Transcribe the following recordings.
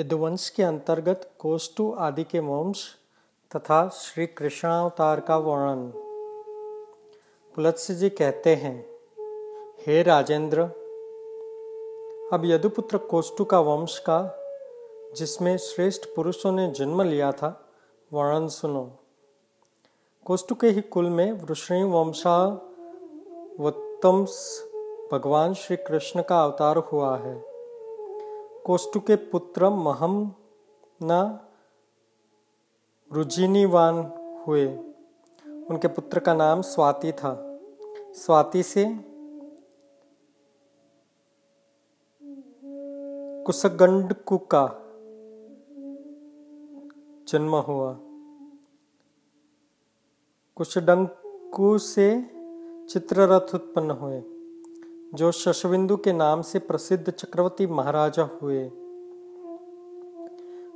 यदुवंश के अंतर्गत कोष्टु आदि के वंश तथा श्री कृष्णावतार का वर्णन। पुलत्स्य जी कहते हैं, हे राजेंद्र, अब यदुपुत्र कोष्टु का वंश का, जिसमें श्रेष्ठ पुरुषों ने जन्म लिया था, वर्णन सुनो। कोष्टु के ही कुल में वृषणी वंशावतम भगवान श्री कृष्ण का अवतार हुआ है। कोष्टु के पुत्र महमना रुजिनीवान हुए। उनके पुत्र का नाम स्वाति था। स्वाति से कुसगंडकु का जन्म हुआ। कुशडंकु से चित्ररथ उत्पन्न हुए। जो शशविंदु के नाम से प्रसिद्ध चक्रवर्ती महाराजा हुए।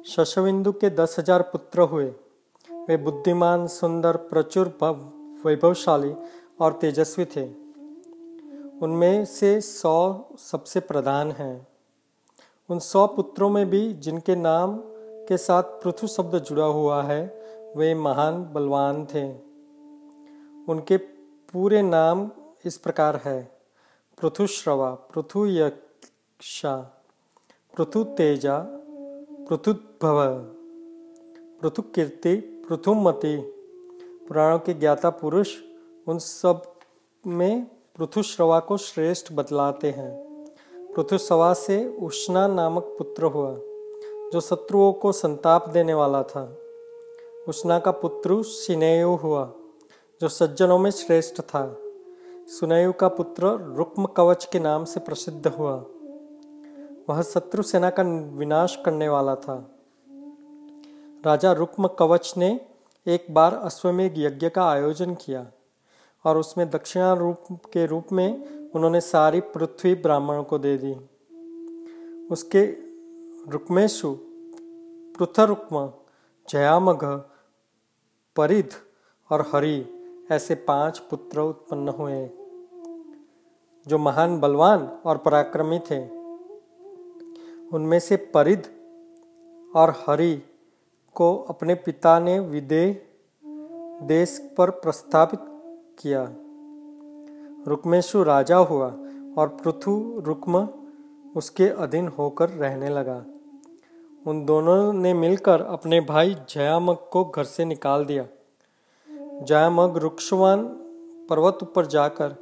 शशविंदु के दस हज़ार पुत्र हुए। वे बुद्धिमान, सुंदर, प्रचुर वैभवशाली और तेजस्वी थे। उनमें से सौ सबसे प्रधान हैं। उन सौ पुत्रों में भी जिनके नाम के साथ पृथु शब्द जुड़ा हुआ है, वे महान, बलवान थे। उनके पूरे नाम इस प्रकार है। पृथुश्रवा पृथु यक्षा पृथु तेजा पृथुभव पृथु कीर्ति पृथुमति, पुराणों के ज्ञाता पुरुष, उन सब में पृथुश्रवा को श्रेष्ठ बतलाते हैं। पृथुसवा से उष्णा नामक पुत्र हुआ, जो शत्रुओं को संताप देने वाला था। उष्णा का पुत्र सिनेयु हुआ, जो सज्जनों में श्रेष्ठ था। सुनयु का पुत्र रुक्म कवच के नाम से प्रसिद्ध हुआ। वह शत्रु सेना का विनाश करने वाला था। राजा रुक्म कवच ने एक बार अश्वमेघ यज्ञ का आयोजन किया और उसमें दक्षिणा रूप के रूप में उन्होंने सारी पृथ्वी ब्राह्मणों को दे दी। उसके रुक्मेशु, पृथरुक्म, जयामघ, परिध और हरि ऐसे पाँच पुत्र उत्पन्न हुए, जो महान, बलवान और पराक्रमी थे। उनमें से परिध और हरि को अपने पिता ने विदेह देश पर प्रस्थापित किया। रुक्मेशु राजा हुआ और पृथु रुक्म उसके अधीन होकर रहने लगा। उन दोनों ने मिलकर अपने भाई जयामक को घर से निकाल दिया। जयामग रुक्षवान पर्वत ऊपर जाकर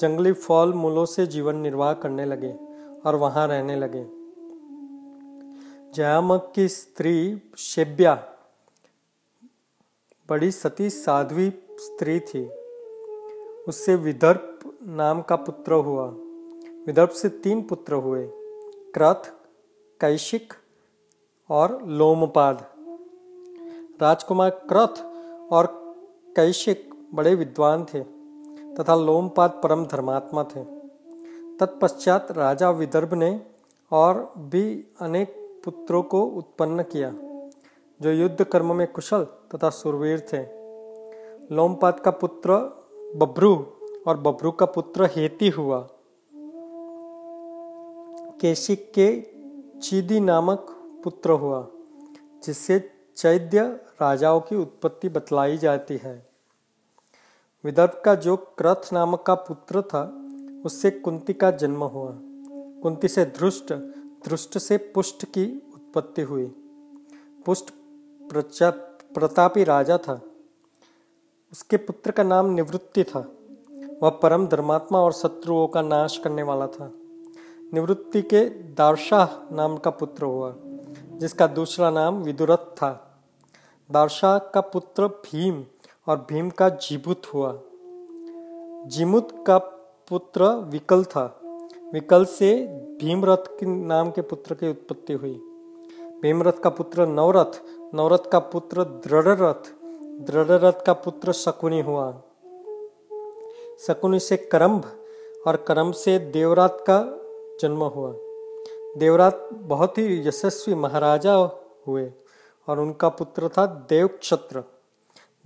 जंगली फल मूलों से जीवन निर्वाह करने लगे और वहाँ रहने लगे। जयामक की स्त्री शेब्या, बड़ी सती साध्वी स्त्री थी। उससे विदर्भ नाम का पुत्र हुआ। विदर्भ से तीन पुत्र हुए, क्रथ, कैशिक और लोमपाद। राजकुमार क्रथ और कैशिक बड़े विद्वान थे तथा लोमपाद परम धर्मात्मा थे। तत्पश्चात राजा विदर्भ ने और भी अनेक पुत्रों को उत्पन्न किया, जो युद्ध कर्म में कुशल तथा सुरवीर थे। लोमपात का पुत्र बब्रू और बब्रू का पुत्र हेती हुआ। केशिक के चीदी नामक पुत्र हुआ, जिससे चैद्य राजाओं की उत्पत्ति बतलाई जाती है। विदर्भ का जो क्रथ नामक का पुत्र था, उससे कुंती का जन्म हुआ। कुंती से धृष्ट दृष्ट से पुष्ट की उत्पत्ति हुई। पुष्ट प्रतापी राजा था। उसके पुत्र का नाम निवृत्ति था। वह परम धर्मात्मा और शत्रुओं का नाश करने वाला था। निवृत्ति के दारशाह नाम का पुत्र हुआ, जिसका दूसरा नाम विदुरथ था। दारशाह का पुत्र भीम और भीम का जीबुत हुआ। जीमुत का पुत्र विकल था। विकल से भीमरथ के नाम के पुत्र की उत्पत्ति हुई। भीमरथ का पुत्र नवरथ नवरथ का पुत्र दृढ़रथ दृढ़रथ का पुत्र शकुनी हुआ। शकुनी से करम्भ और करम्भ से देवरात का जन्म हुआ। देवरात बहुत ही यशस्वी महाराजा हुए। और उनका पुत्र था देवक्षत्र।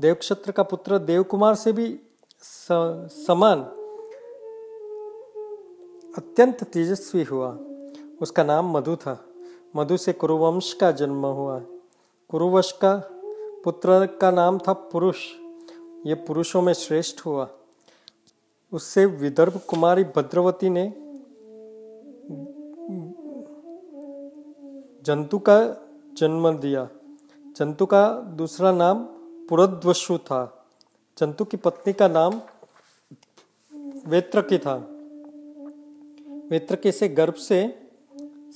देवक्षत्र का पुत्र देवकुमार से भी समान, अत्यंत तेजस्वी हुआ। उसका नाम मधु था। मधु से कुरुवंश का जन्म हुआ। कुरुवंश का पुत्र का नाम था पुरुष। ये पुरुषों में श्रेष्ठ हुआ। उससे विदर्भ कुमारी भद्रवती ने जंतु का जन्म दिया। जंतु का दूसरा नाम पुरद्वशु था। जंतु की पत्नी का नाम वेत्रकी था। वेत्रकी से गर्भ से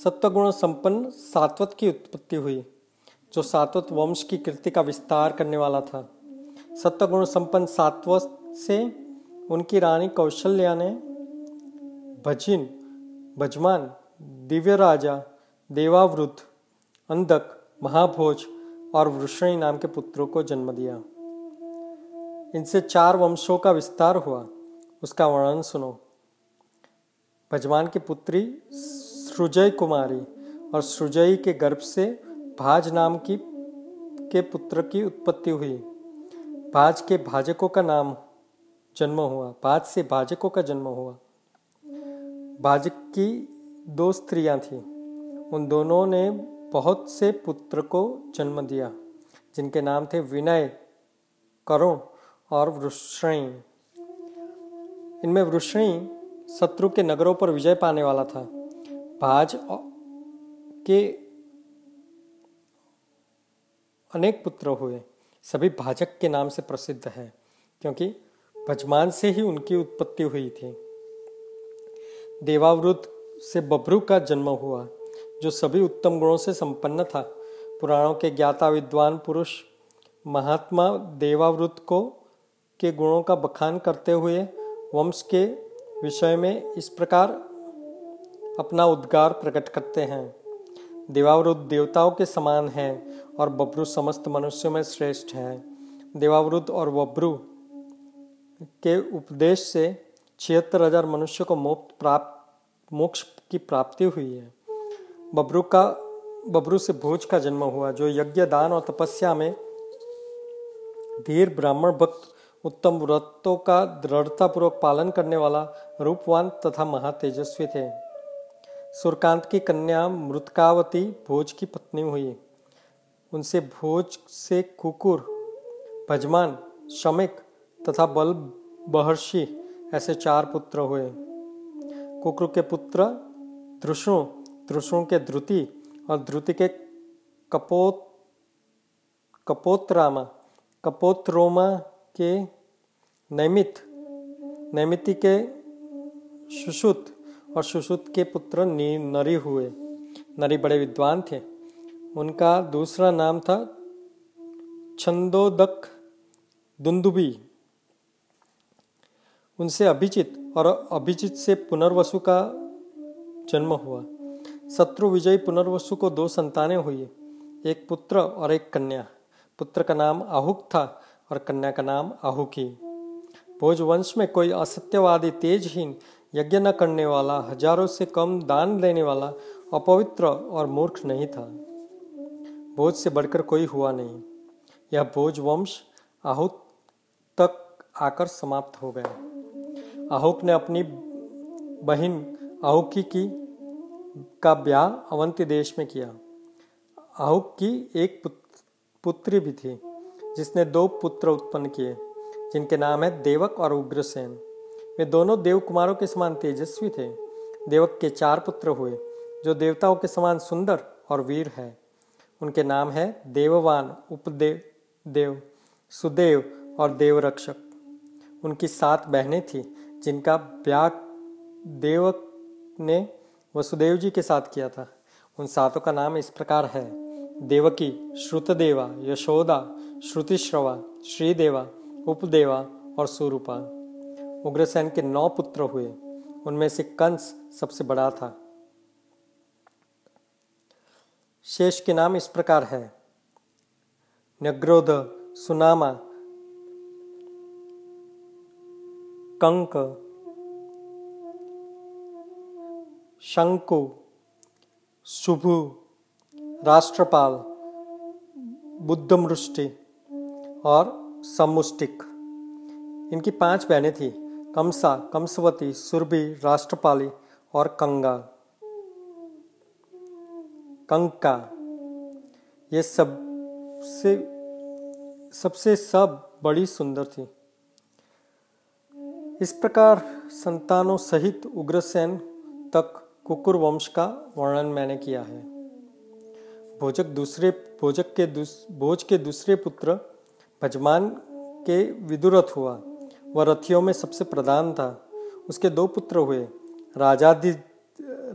सत्वगुण संपन्न सात्वत की उत्पत्ति हुई, जो सात्वत वंश की कृति का विस्तार करने वाला था। सत्वगुण संपन्न सात्वत से उनकी रानी कौशल्या ने भजिन, भजमान, दिव्य राजा, देवावृत, अंधक, महाभोज और वृषणी नाम के पुत्रों को जन्म दिया। इनसे चार वंशों का विस्तार हुआ। उसका वर्णन सुनो। भजमान की पुत्री सृजय कुमारी और सृजयी के गर्भ से भाज नाम की, के पुत्र की उत्पत्ति हुई। भाज के भाजकों का नाम जन्म हुआ। भाज से भाजकों का जन्म हुआ। भाजक की दो स्त्रियाँ थीं। उन दोनों ने बहुत से पुत्र को जन्म दिया, जिनके नाम थे विनय, करुण और वृषणी इनमें वृषणी शत्रु के नगरों पर विजय पाने वाला था। भाज के अनेक पुत्र हुए। सभी भाजक के नाम से प्रसिद्ध है, क्योंकि भजमान से ही उनकी उत्पत्ति हुई थी। देवावृत से बभ्रु का जन्म हुआ। जो सभी उत्तम गुणों से संपन्न था। पुराणों के ज्ञाता विद्वान पुरुष महात्मा देवावृत को, के गुणों का बखान करते हुए वंश के विषय में इस प्रकार अपना उद्गार प्रकट करते हैं। देवावृत देवताओं के समान है और बब्रु समस्त मनुष्यों में श्रेष्ठ है। देवावृत और बब्रु के उपदेश से छिहत्तर हज़ार मनुष्य को मोक्ष प्राप्त, मोक्ष की प्राप्ति हुई है। बब्रू का, बब्रू से भोज का जन्म हुआ, जो यज्ञ, दान और तपस्या में धीर ब्राह्मण भक्त उत्तम व्रतों का दृढ़ता पूर्वक पालन करने वाला रूपवान तथा महातेजस्वी थे। सुरकांत की कन्या मृतकावती भोज की पत्नी हुई। उनसे भोज से कुकुर, भजमान शमिक तथा बल बहर्षि ऐसे चार पुत्र हुए। कुकुर के पुत्र ध्रुषु त्रुषों के ध्रुति और ध्रुति के कपोत, कपोत्रामा, कपोत्रोमा के नैमित, नैमिति के सुश्रुत और सुश्रुत के पुत्र नरी हुए, नरी बड़े विद्वान थे। उनका दूसरा नाम था छंदोदक दुंदुबी। उनसे अभिजित और अभिजित से पुनर्वसु का जन्म हुआ। शत्रु विजयी पुनर्वसु को दो संतानें हुई, एक पुत्र और एक कन्या। पुत्र का नाम आहुक था और कन्या का नाम आहुकी। भोज वंश में कोई असत्यवादी, तेजहीन, यज्ञ न करने वाला, हज़ारों से कम दान देने वाला, अपवित्र और मूर्ख नहीं था। भोज से बढ़कर कोई हुआ नहीं। यह भोज वंश आहुत तक आकर समाप्त हो गया। आहुक ने अपनी बहन आहुकी की का ब्याह अवंती देश में किया। आहुक की एक पुत्री भी थी, जिसने दो पुत्र उत्पन्न किए, जिनके नाम है देवक और उग्रसेन। वे दोनों देव कुमारों के समान तेजस्वी थे। देवक के चार पुत्र हुए, जो देवताओं के समान सुंदर और वीर है। उनके नाम है देववान, उपदेव, देव, सुदेव और देवरक्षक। उनकी सात बहनें थीं, जिनका ब्याह देवक ने वसुदेव जी के साथ किया था। उन सातों का नाम इस प्रकार है। देवकी, श्रुतदेवा, यशोदा, श्रुतिश्रवा, श्रीदेवा, उपदेवा और सुरूपा। उग्रसेन के नौ पुत्र हुए। उनमें से कंस सबसे बड़ा था। शेष के नाम इस प्रकार है। नग्रोध सुनामा, कंक शंकु शुभु राष्ट्रपाल, बुद्धमृष्टि और समुष्टिक। इनकी पाँच बहनें थी, कमसा, कमसवती, सुरभि, राष्ट्रपाली और कंगा। कंका, ये सबसे सबसे सब बड़ी सुंदर थी। इस प्रकार संतानों सहित उग्रसेन तक कुकुर वंश का वर्णन मैंने किया है। भोजक दूसरे भोजक के दूस, भोज के दूसरे पुत्र भजमान के विदुरथ हुआ। वह रथियों में सबसे प्रधान था। उसके दो पुत्र हुए राजाधि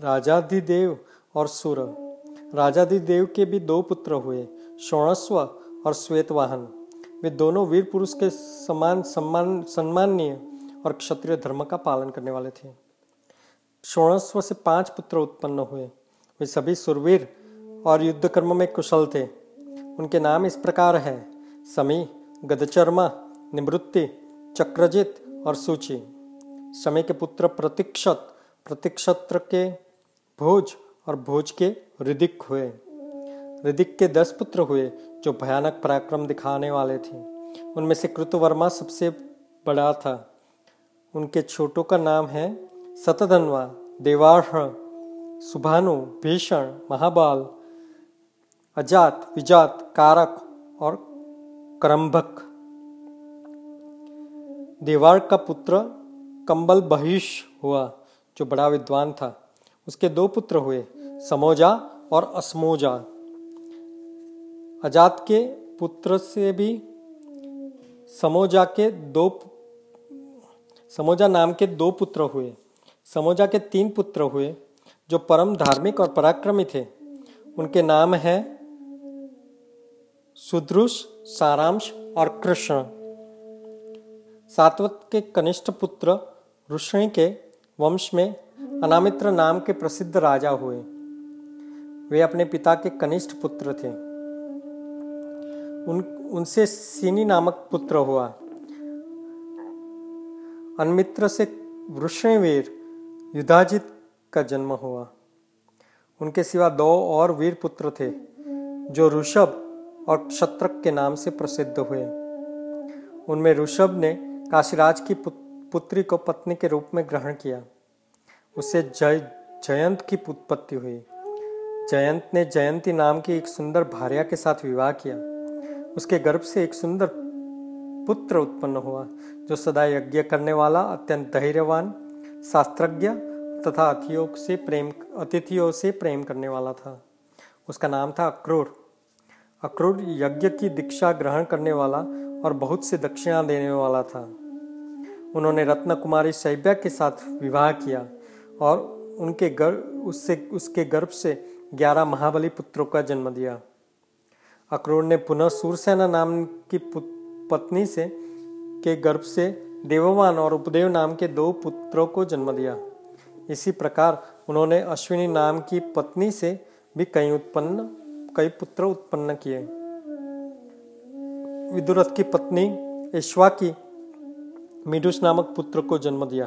राजाधिदेव और सुर। राजाधिदेव के भी दो पुत्र हुए शोणस्व और श्वेतवाहन। वे दोनों वीर पुरुष के समान सम्मान सम्माननीय और क्षत्रिय धर्म का पालन करने वाले थे। शोणस्व से पाँच पुत्र उत्पन्न हुए। वे सभी सुरवीर और युद्ध कर्म में कुशल थे। उनके नाम इस प्रकार है, समी, गदचर्मा, निवृत्ति, चक्रजित और सूची। समय के पुत्र प्रतीक्षत, प्रतीक्षत्र के भोज और भोज के ऋदिक हुए। ऋदिक के दस पुत्र हुए, जो भयानक पराक्रम दिखाने वाले थे। उनमें से कृतवर्मा सबसे बड़ा था। उनके छोटों का नाम है सतधनवा देवाढ़ सुभानु, भीषण, महाबाल, अजात, विजात, कारक और करम्भक देवाड़ का पुत्र कंबल बहिष हुआ, जो बड़ा विद्वान था। उसके दो पुत्र हुए, समोजा और असमोजा। अजात के पुत्र से भी समोजा के दो, समोजा नाम के दो पुत्र हुए। समोजा के तीन पुत्र हुए, जो परम धार्मिक और पराक्रमी थे। उनके नाम हैं सुद्रुष सारांश और कृष्ण। सातवत के कनिष्ठ पुत्र ऋषि के वंश में अनामित्र नाम के प्रसिद्ध राजा हुए। वे अपने पिता के कनिष्ठ पुत्र थे। उन, उनसे सीनी नामक पुत्र हुआ। अनमित्र से वृषवीर युधाजित का जन्म हुआ। उनके सिवा दो और वीर पुत्र थे, जो ऋषभ और क्षत्रक के नाम से प्रसिद्ध हुए। उनमें ऋषभ ने काशीराज की पुत्री को पत्नी के रूप में ग्रहण किया। उससे जय, जयंत की उत्पत्ति हुई। जयंत ने जयंती नाम की एक सुंदर भार्या के साथ विवाह किया। उसके गर्भ से एक सुंदर पुत्र उत्पन्न हुआ, जो सदा यज्ञ करने वाला, अत्यंत धैर्यवान शास्त्रज्ञ तथा अतिथियों से प्रेम, अतिथियों से प्रेम करने वाला था। उसका नाम था अक्रूर। अक्रूर यज्ञ की दीक्षा ग्रहण करने वाला और बहुत से दक्षिणा देने वाला था। उन्होंने रत्न कुमारी शैब्या के साथ विवाह किया और उनके गर्भ, उससे, उसके गर्भ से ग्यारह महाबली पुत्रों का जन्म दिया। अक्रूर ने पुनः सूरसेना नाम की पत्नी से, के गर्भ से देववान और उपदेव नाम के दो पुत्रों को जन्म दिया। इसी प्रकार उन्होंने अश्विनी नाम की पत्नी से भी कई उत्पन्न, कई पुत्र उत्पन्न किए। विदुरथ की पत्नी ईश्वा की मिडुस नामक पुत्र को जन्म दिया।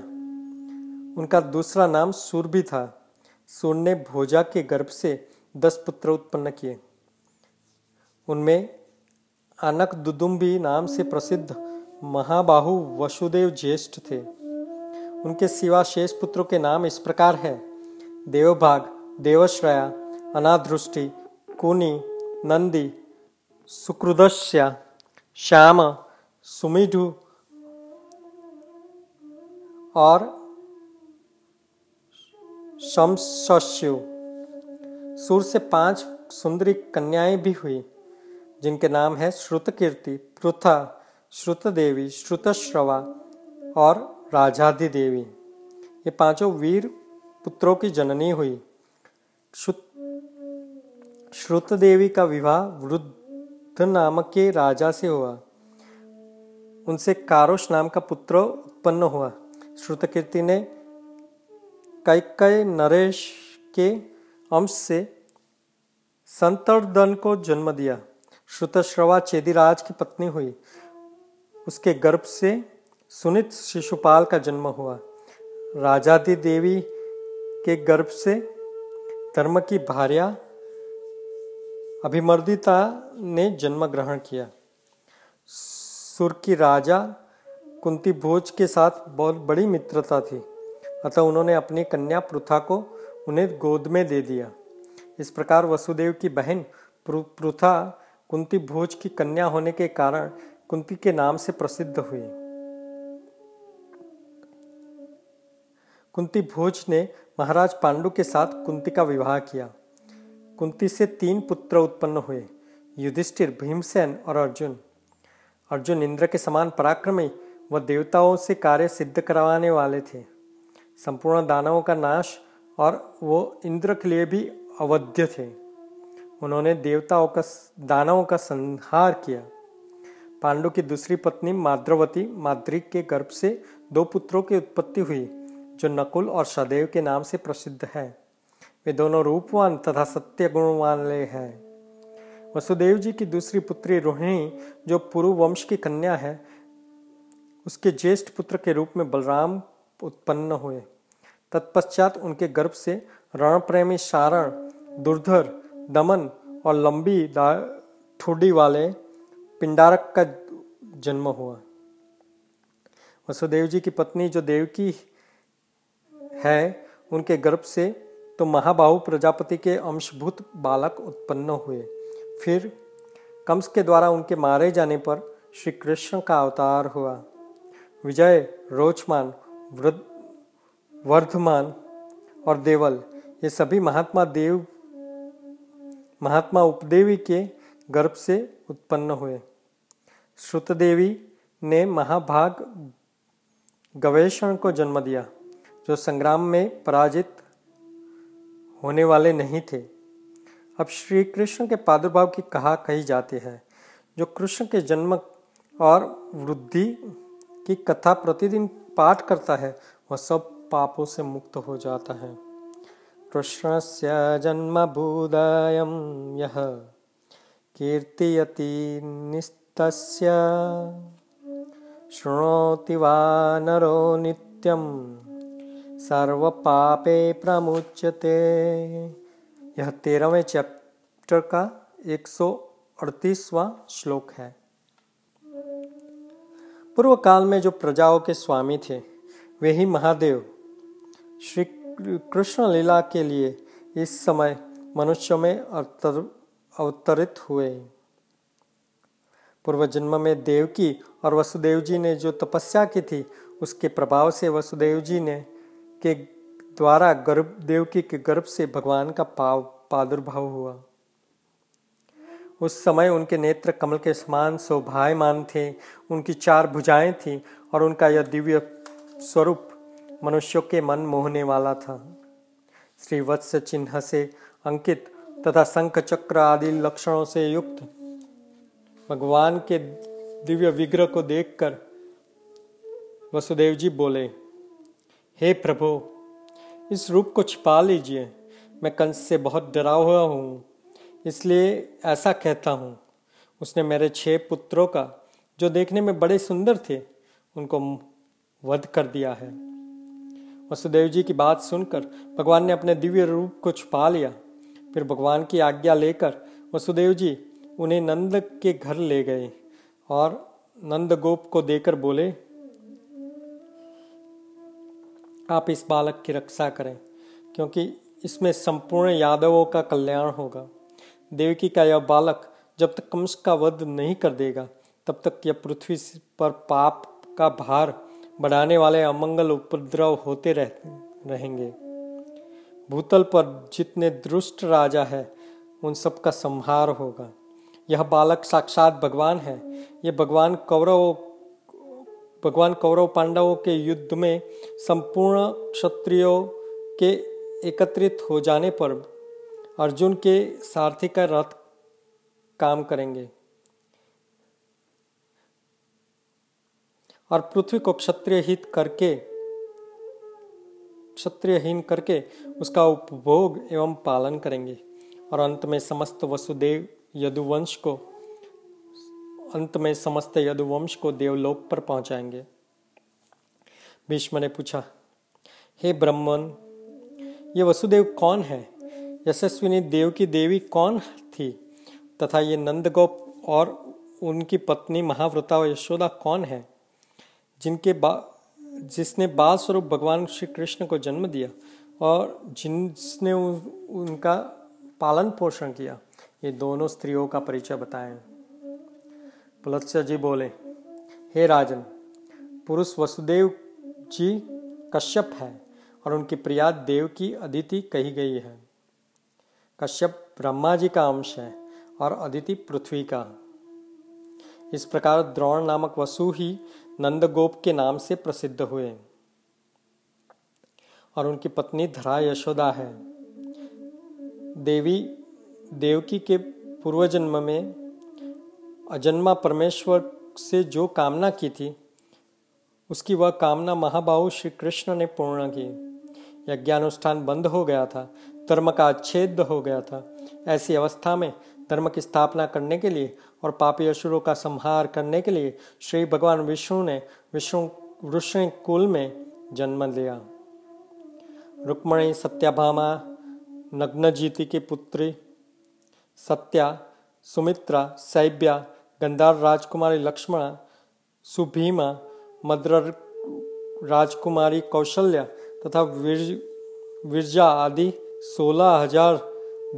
उनका दूसरा नाम सूर भी था। सूर ने भोजा के गर्भ से दस पुत्र उत्पन्न किए। उनमें अनक दुदुम्बी नाम से प्रसिद्ध महाबाहु वसुदेव ज्येष्ठ थे। उनके सिवा शेष पुत्रों के नाम इस प्रकार है। देवभाग, देवश्रया, अनादृष्टि, कुनी, नंदी सुकृदस्या श्याम सुमिधु और शमशस्यु। सूर से पाँच सुंदरी कन्याएँ भी हुई, जिनके नाम है श्रुत कीर्ति पृथा श्रुत देवी श्रुतश्रवा और राजाधि देवी ये पाँचों वीर पुत्रों की जननी हुई। श्रुत देवी का विवाह वृद्ध नामक के राजा से हुआ। उनसे कारोश नाम का पुत्र उत्पन्न हुआ। श्रुत कीर्ति ने कैकय नरेश के अंश से संतर्दन को जन्म दिया। श्रुतश्रवा चेदिराज की पत्नी हुई। उसके गर्भ से सुनित शिशुपाल का जन्म हुआ। राजादि देवी के गर्भ से धर्म की भार्या अभिमर्दिता ने जन्म ग्रहण किया। सुर की राजा कुंती भोज के साथ बहुत बड़ी मित्रता थी, अतः उन्होंने अपनी कन्या प्रथा को उन्हें गोद में दे दिया। इस प्रकार वसुदेव की बहन प्रथा कुंती भोज की कन्या होने के कारण कुंती के नाम से प्रसिद्ध हुई। कुंती भोज ने महाराज पांडु के साथ कुंती का विवाह किया। कुंती से तीन पुत्र उत्पन्न हुए, युधिष्ठिर, भीमसेन और अर्जुन। अर्जुन इंद्र के समान पराक्रमी व देवताओं से कार्य सिद्ध करवाने वाले थे। संपूर्ण दानवों का नाश और वो इंद्र के लिए भी अवध्य थे। उन्होंने देवताओं का दानवों का संहार किया। पांडु की दूसरी पत्नी माद्रवती माद्रिक के गर्भ से दो पुत्रों की उत्पत्ति हुई, जो नकुल और सदैव के नाम से प्रसिद्ध है। वे दोनों रूपवान तथा सत्य गुण वाले हैं। वसुदेव जी की दूसरी पुत्री रोहिणी, जो पुरु वंश की कन्या है, उसके ज्येष्ठ पुत्र के रूप में बलराम उत्पन्न हुए। तत्पश्चात उनके गर्भ से रण प्रेमी सारण, दुर्धर, दमन और लंबी ठुडी वाले पिंडारक का जन्म हुआ। वसुदेव जी की पत्नी जो देवकी है, उनके गर्भ से तो महाबाहु प्रजापति के अंशभूत बालक उत्पन्न हुए। फिर कंस के द्वारा उनके मारे जाने पर श्री कृष्ण का अवतार हुआ। विजय, रोचमान वर्धमान और देवल, ये सभी महात्मा देव, महात्मा उपदेवी के गर्भ से उत्पन्न हुए। श्रुतदेवी ने महाभाग गवेषण को जन्म दिया, जो संग्राम में पराजित होने वाले नहीं थे। अब श्री कृष्ण के प्रादुर्भाव की कहा कही जाती है, जो कृष्ण के जन्म और वृद्धि की कथा प्रतिदिन पाठ करता है, वह सब पापों से मुक्त हो जाता है। कृष्ण से जन्म भूदय यह कीर्तियति निस्तस्य शृणोति वा नरो नित्यं। सर्वपापे प्रमुच्यते। यह तेरहवें चैप्टर का एक सौ अड़तीसवां श्लोक है। पूर्व काल में जो प्रजाओं के स्वामी थे, वे ही महादेव। श्री कृष्ण लीला के लिए इस समय मनुष्य में अवतरित हुए। पूर्व जन्म में देवकी और वसुदेव जी ने जो तपस्या की थी, उसके प्रभाव से वसुदेव जी ने के द्वारा गर्भ देवकी के गर्भ से भगवान का पाव, प्रादुर्भाव हुआ। उस समय उनके नेत्र कमल के समान शोभायमान थे, उनकी चार भुजाएँ थी और उनका यह दिव्य स्वरूप मनुष्यों के मन मोहने वाला था। श्री वत्स चिन्ह से अंकित तथा शंख चक्र आदि लक्षणों से युक्त भगवान के दिव्य विग्रह को देखकर वसुदेव जी बोले, हे प्रभु, इस रूप को छिपा लीजिए। मैं कंस से बहुत डरा हुआ हूँ, इसलिए ऐसा कहता हूँ। उसने मेरे छह पुत्रों का, जो देखने में बड़े सुंदर थे, उनको वध कर दिया है। वसुदेव जी की बात सुनकर भगवान ने अपने दिव्य रूप को छुपा लिया। फिर भगवान की आज्ञा लेकर वसुदेव जी उन्हें नंद के घर ले गए और नंद गोप को देकर बोले आप इस बालक की रक्षा करें क्योंकि इसमें संपूर्ण यादवों का कल्याण होगा। देवकी का यह बालक जब तक कंस का वध नहीं कर देगा तब तक यह पृथ्वी पर पाप का भार बढ़ाने वाले अमंगल उपद्रव होते रह, रहेंगे। भूतल पर जितने दुष्ट राजा है उन सब का संहार होगा। यह बालक साक्षात भगवान है। यह भगवान कौरव भगवान कौरव पांडवों के युद्ध में संपूर्ण क्षत्रियों के एकत्रित हो जाने पर अर्जुन के सारथी का रथ काम करेंगे। और पृथ्वी को क्षत्रिय हित करके, क्षत्रियहीन करके उसका उपभोग एवं पालन करेंगे। और अंत में समस्त वसुदेव यदुवंश को अंत में समस्त यदुवंश को देवलोक पर पहुंचाएँगे। भीष्म ने पूछा, हे ब्रह्मन, ये वसुदेव कौन है? यशस्विनी देव की देवी कौन थी? तथा ये नंदगोप और उनकी पत्नी महाव्रता और यशोदा कौन है? जिनके बा, जिसने बाल स्वरूप भगवान श्री कृष्ण को जन्म दिया और जिसने उनका पालन पोषण किया। ये दोनों स्त्रियों का परिचय बताएँ। पुलत्स्य जी बोले, हे राजन, पुरुष वसुदेव जी कश्यप है और उनकी प्रिया देव की अदिति कही गई है। कश्यप ब्रह्मा जी का अंश है और अदिति पृथ्वी का। इस प्रकार द्रोण नामक वसु ही नंदगोप के नाम से प्रसिद्ध हुए। और उनकी पत्नी धरा यशोदा है। देवी देवकी के पूर्व जन्म में अजन्मा परमेश्वर से जो कामना की थी, उसकी वह कामना महाबाहु श्री कृष्ण ने पूर्ण की। यज्ञानुष्ठान बंद हो गया था, धर्म का अच्छेद हो गया था। ऐसी अवस्था में धर्म की स्थापना करने के लिए और पापी असुरों का संहार करने के लिए श्री भगवान विष्णु ने विष्णु वृष्ण कुल में जन्म लिया। रुक्मणी सत्याभामा नग्नजीति की पुत्री सत्या, सुमित्रा, सैब्या, गंधार राजकुमारी लक्ष्मणा, सुभीमा मद्र राजकुमारी कौशल्या तथा विरजा आदि सोलह हज़ार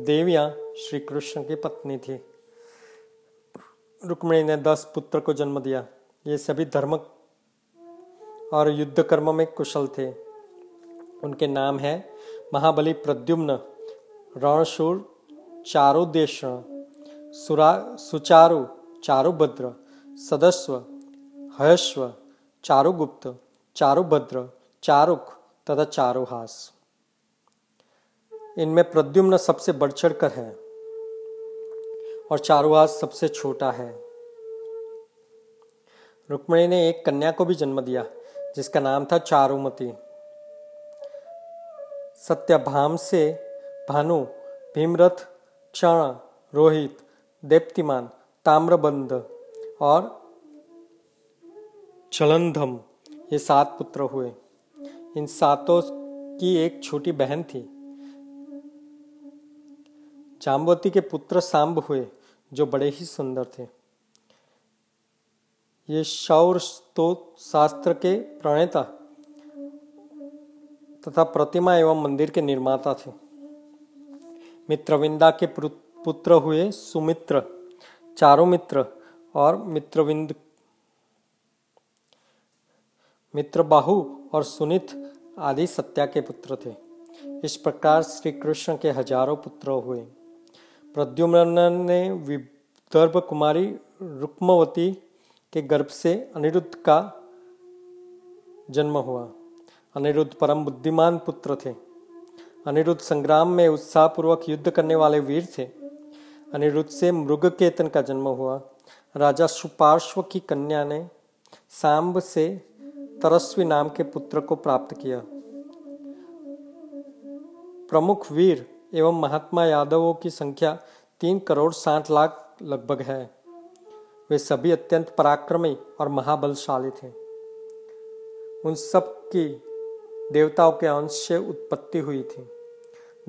देवियाँ श्री कृष्ण की पत्नी थी। रुक्मिणी ने दस पुत्र को जन्म दिया। ये सभी धर्म और युद्ध कर्म में कुशल थे। उनके नाम है महाबली प्रद्युम्न, रणशूर चारुदेश सुरा, सुचारु चारुभद्र सदस्व, हयस्व चारुगुप्त चारुभद्र चारुक, तथा चारुहास इनमें प्रद्युम्न सबसे बढ़ चढ़कर है और चारुहास सबसे छोटा है। रुक्मणी ने एक कन्या को भी जन्म दिया, जिसका नाम था चारुमती। सत्यभाम से भानु, भीमरथ क्षण, रोहित, देप्तिमान, ताम्रबंध और चलंधम ये सात पुत्र हुए। इन सातों की एक छोटी बहन थी। जाम्बवती के पुत्र सांब हुए, जो बड़े ही सुंदर थे। ये शौर स्तोत शास्त्र के प्रणेता तथा प्रतिमा एवं मंदिर के निर्माता थे। मित्रविंदा के पुत्र हुए सुमित्र, चारों मित्र और मित्रविंद मित्र मित्रबाहु और सुनित आदि सत्या के पुत्र थे। इस प्रकार श्री कृष्ण के हज़ारों पुत्र हुए। प्रद्युम्न ने विदर्भ कुमारी रुक्मवती के गर्भ से अनिरुद्ध का जन्म हुआ। अनिरुद्ध परम बुद्धिमान पुत्र थे। अनिरुद्ध संग्राम में उत्साहपूर्वक युद्ध करने वाले वीर थे। अनिरुद्ध से मृग केतन का जन्म हुआ। राजा सुपार्श्व की कन्या ने सांब से तरस्वी नाम के पुत्र को प्राप्त किया। प्रमुख वीर एवं महात्मा यादवों की संख्या तीन करोड़ साठ लाख लगभग है। वे सभी अत्यंत पराक्रमी और महाबलशाली थे। उन सब की देवताओं के अंश से उत्पत्ति हुई थी।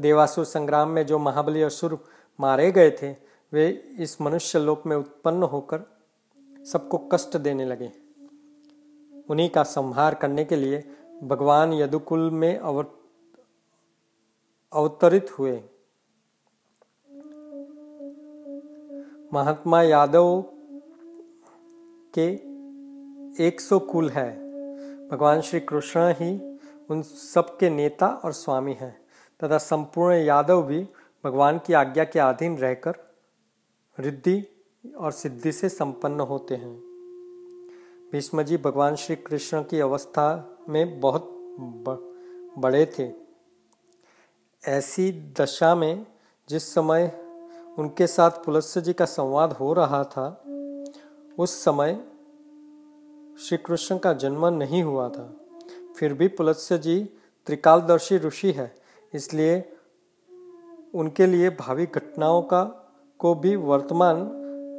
देवासुर संग्राम में जो महाबली असुर मारे गए थे, वे इस मनुष्य लोक में उत्पन्न होकर सबको कष्ट देने लगे। उन्हीं का संहार करने के लिए भगवान यदुकुल में अवतरित हुए। महात्मा यादव के 100 कुल है। भगवान श्री कृष्ण ही उन सब के नेता और स्वामी हैं, तथा संपूर्ण यादव भी भगवान की आज्ञा के अधीन रहकर रिद्धि और सिद्धि से संपन्न होते हैं। भीष्म जी भगवान श्री कृष्ण की अवस्था में बहुत बड़े थे। ऐसी दशा में जिस समय उनके साथ पुलस्य जी का संवाद हो रहा था, उस समय श्री कृष्ण का जन्म नहीं हुआ था। फिर भी पुलत्स्य जी त्रिकालदर्शी ऋषि है, इसलिए उनके लिए भावी घटनाओं का, को भी वर्तमान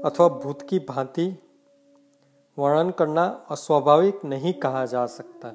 अथवा भूत की भांति वर्णन करना अस्वाभाविक नहीं कहा जा सकता।